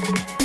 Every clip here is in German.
Thank you.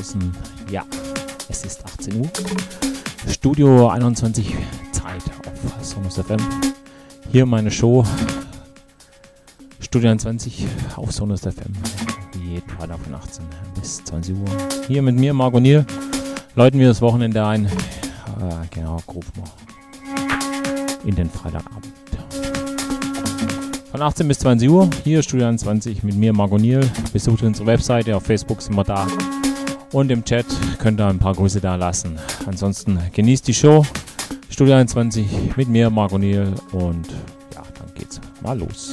Draußen. Ja, es ist 18 Uhr. Studio 21 Zeit auf Sonus FM. Hier meine Show. Studio 21 auf Sonus FM. Jeden Freitag von 18 bis 20 Uhr. Hier mit mir, Marco Niel. Läuten wir das Wochenende ein. Äh, genau, grob mal. In den Freitagabend. Von 18 bis 20 Uhr, hier Studio 21 mit mir, Marco Niel. Besucht unsere Webseite, auf Facebook sind wir da. Und im Chat könnt ihr ein paar Grüße da lassen. Ansonsten genießt die Show. Studio 21 mit mir, Marco Niel. Und ja, dann geht's mal los.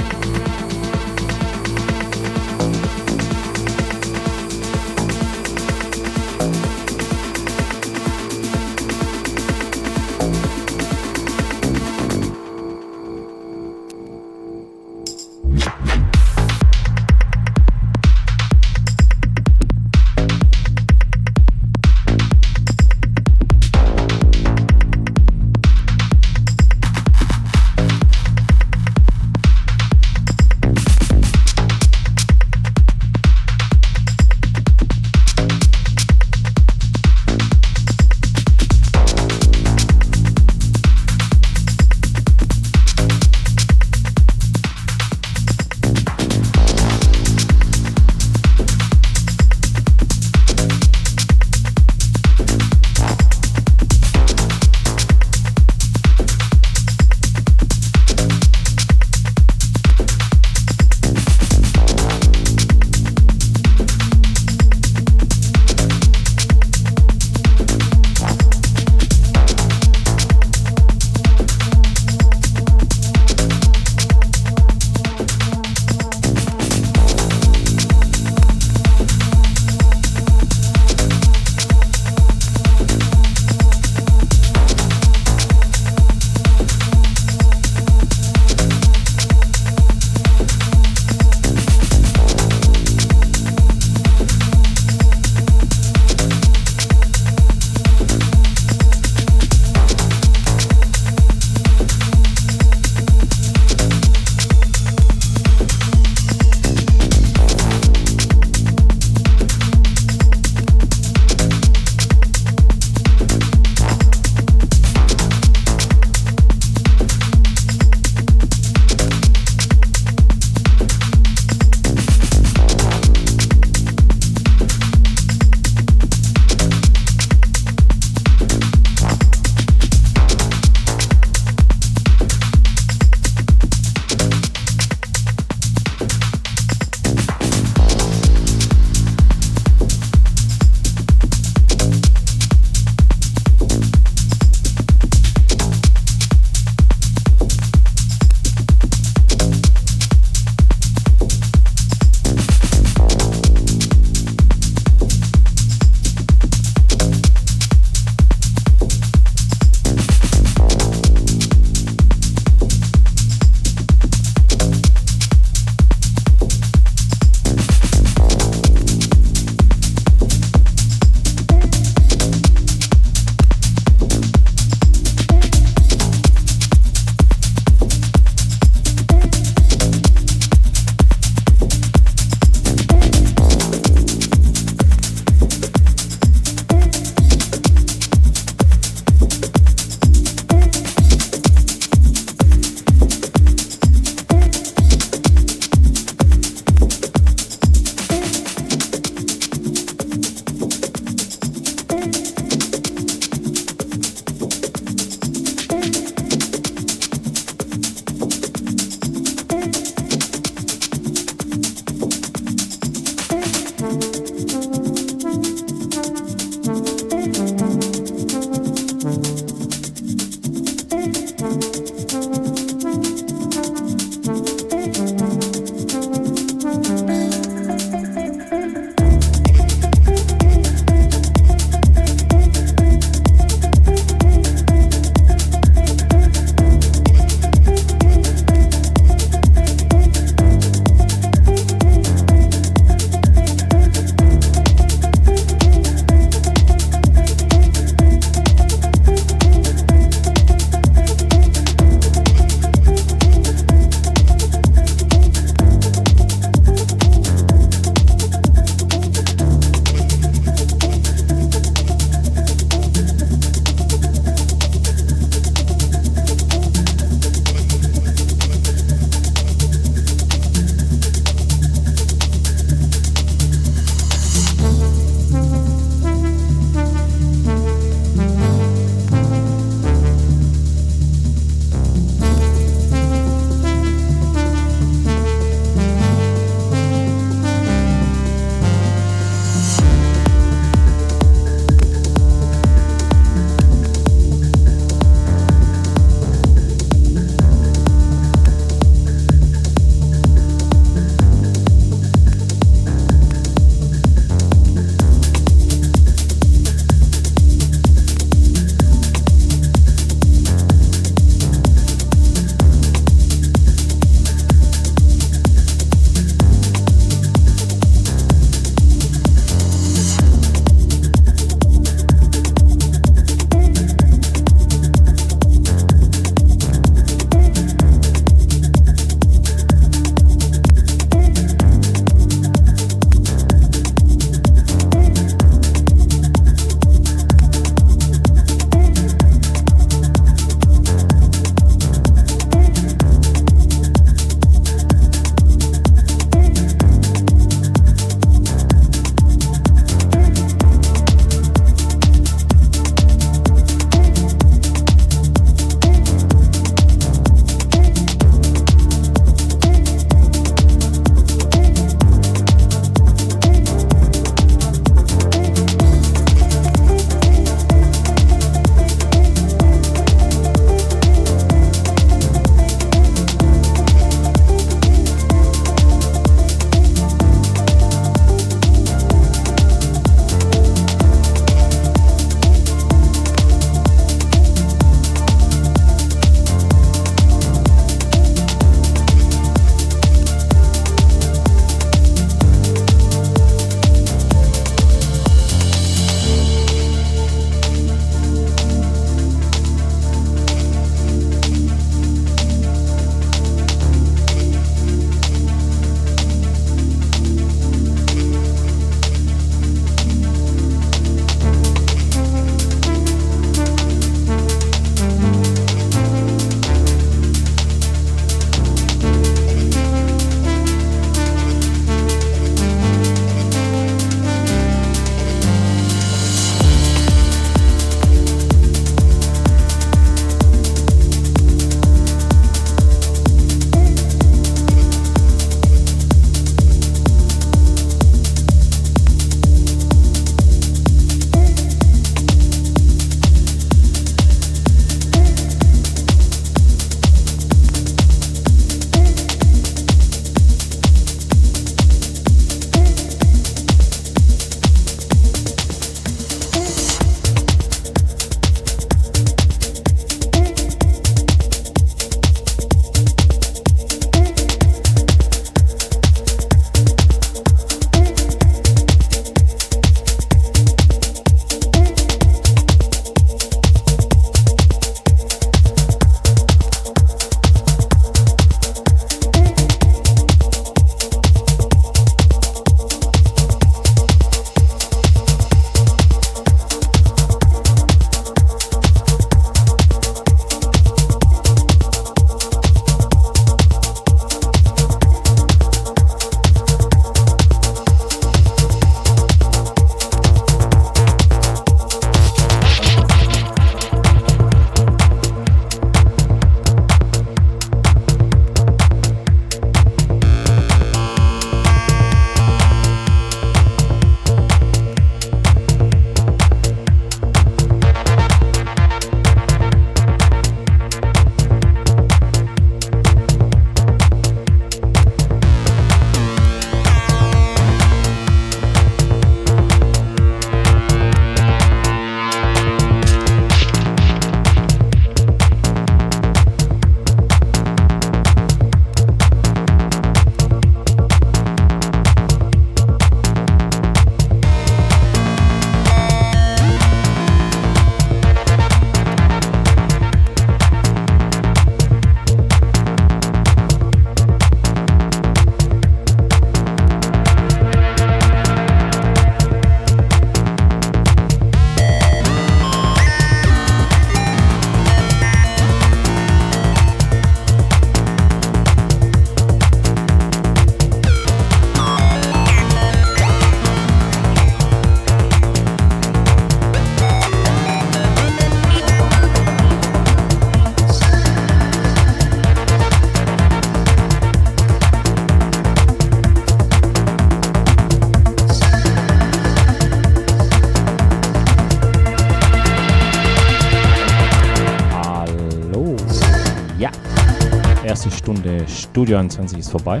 Studio 21 ist vorbei.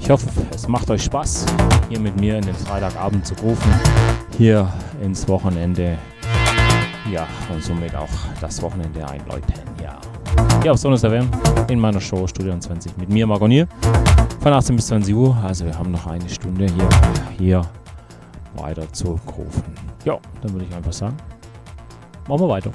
Ich hoffe, es macht euch Spaß, hier mit mir in den Freitagabend zu rufen, hier ins Wochenende. Ja, und somit auch das Wochenende einläuten. Ja. Hier auf Sonus FM in meiner Show Studio 20 mit mir, Margonier, von 18 bis 20 Uhr. Also, wir haben noch eine Stunde hier, hier weiter zu rufen. Ja, dann würde ich einfach sagen, machen wir weiter.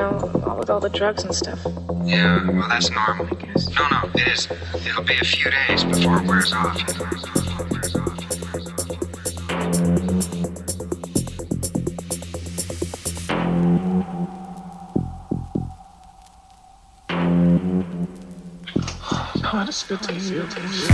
Hard to tell, you know, with all the drugs and stuff. Yeah, well, that's normal. I guess. No, no, it is. It'll be a few days before it wears off. Oh, God, it's good to you.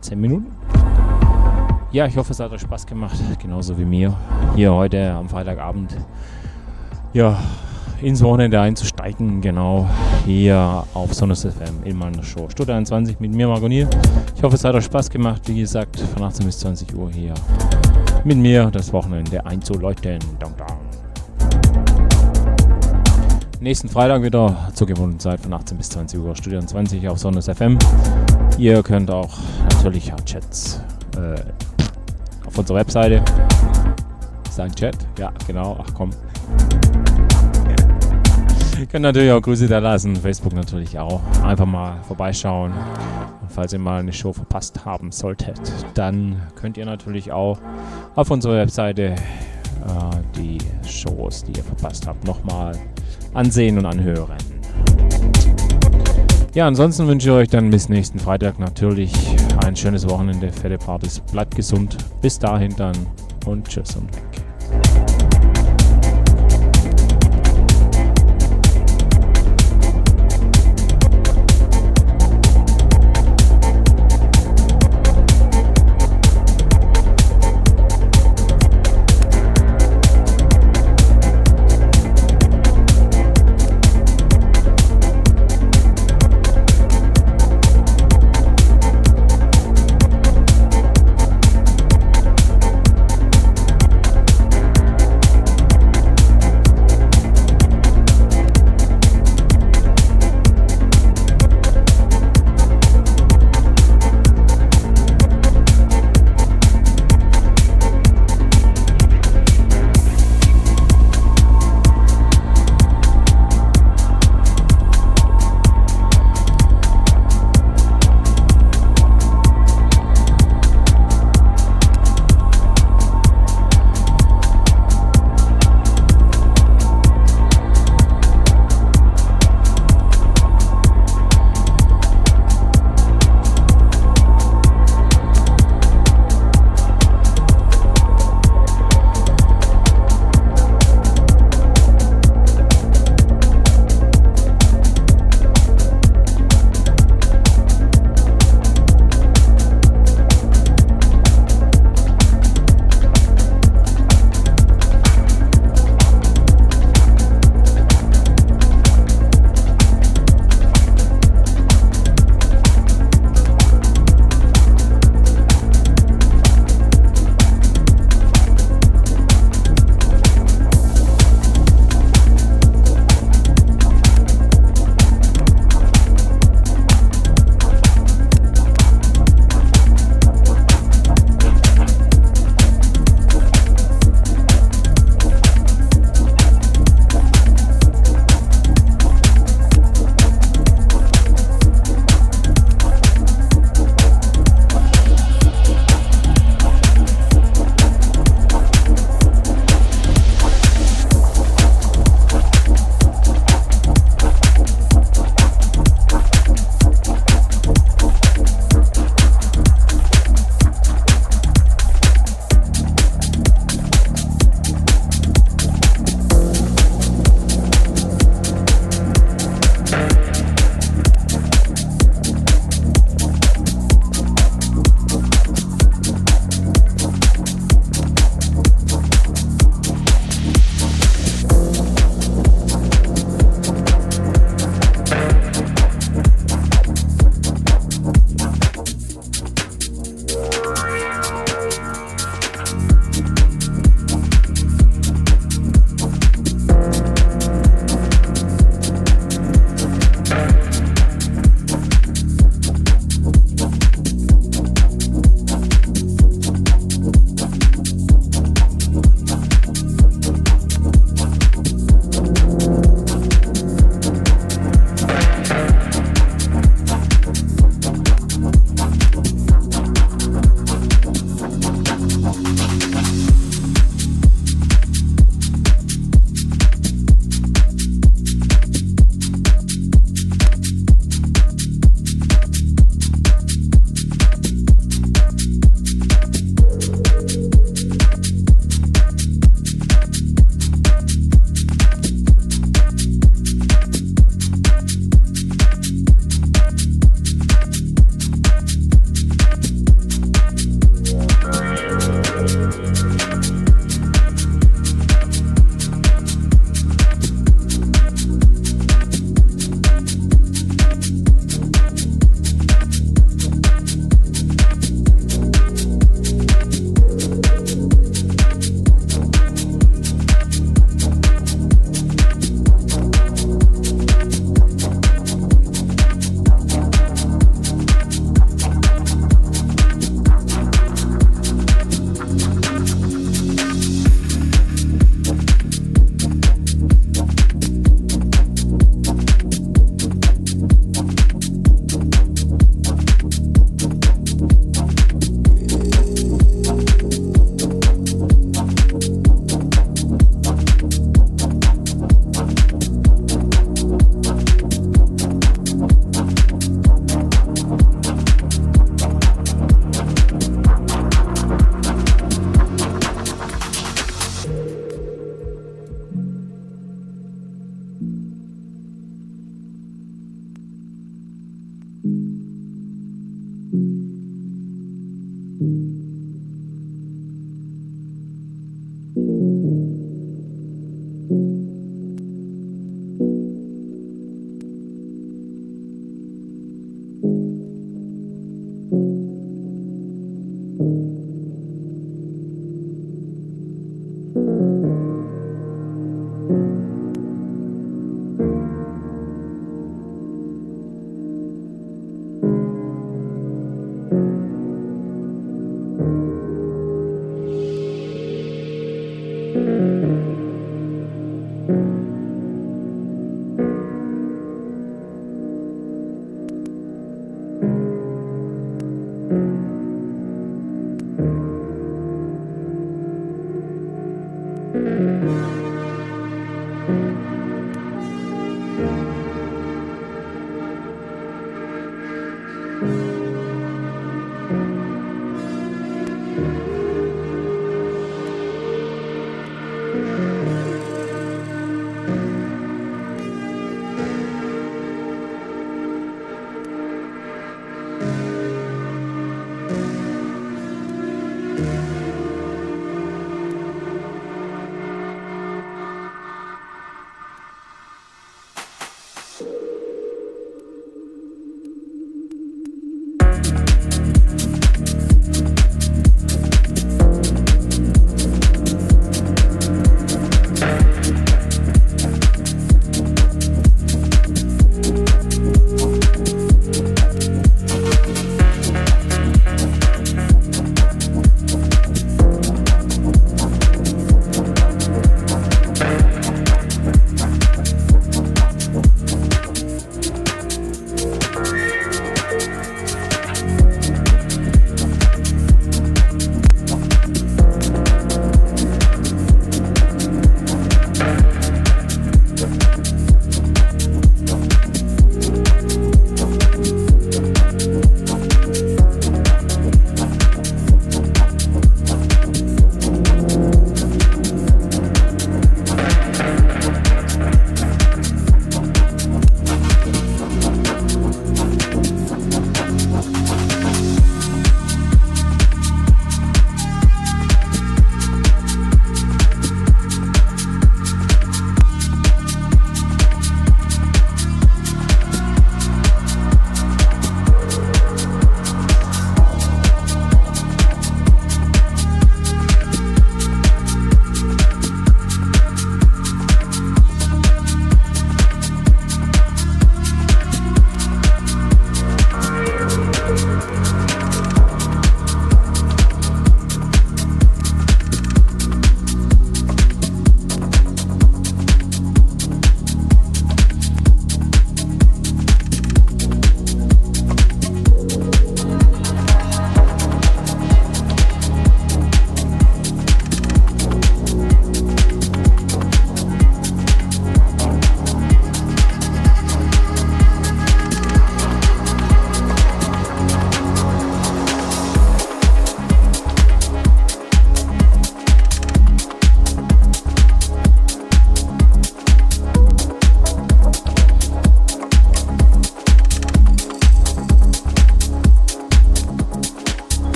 10 Minuten. Ja, ich hoffe, es hat euch Spaß gemacht, genauso wie mir. Hier heute am Freitagabend, ja, ins Wochenende einzusteigen, genau, hier auf Sonus FM in meiner Show. Stunde 21 mit mir, Margonier. Ich hoffe, es hat euch Spaß gemacht, wie gesagt, von 18 bis 20 Uhr hier mit mir das Wochenende einzuläuten. Dong. Nächsten Freitag wieder zur gewohnten Zeit von 18 bis 20 Uhr, Studio 20 auf Sonus FM. Ihr könnt auch natürlich Chats äh, auf unserer Webseite. Ist ein Chat? Ja, genau. Ach komm. Ihr könnt natürlich auch Grüße da lassen. Facebook natürlich auch. Einfach mal vorbeischauen. Und falls ihr mal eine Show verpasst haben solltet, dann könnt ihr natürlich auch auf unserer Webseite äh, die Shows, die ihr verpasst habt, nochmal mal ansehen und anhören. Ja, ansonsten wünsche ich euch dann bis nächsten Freitag natürlich ein schönes Wochenende. Fette Partys. Bleibt gesund. Bis dahin dann und tschüss und weg.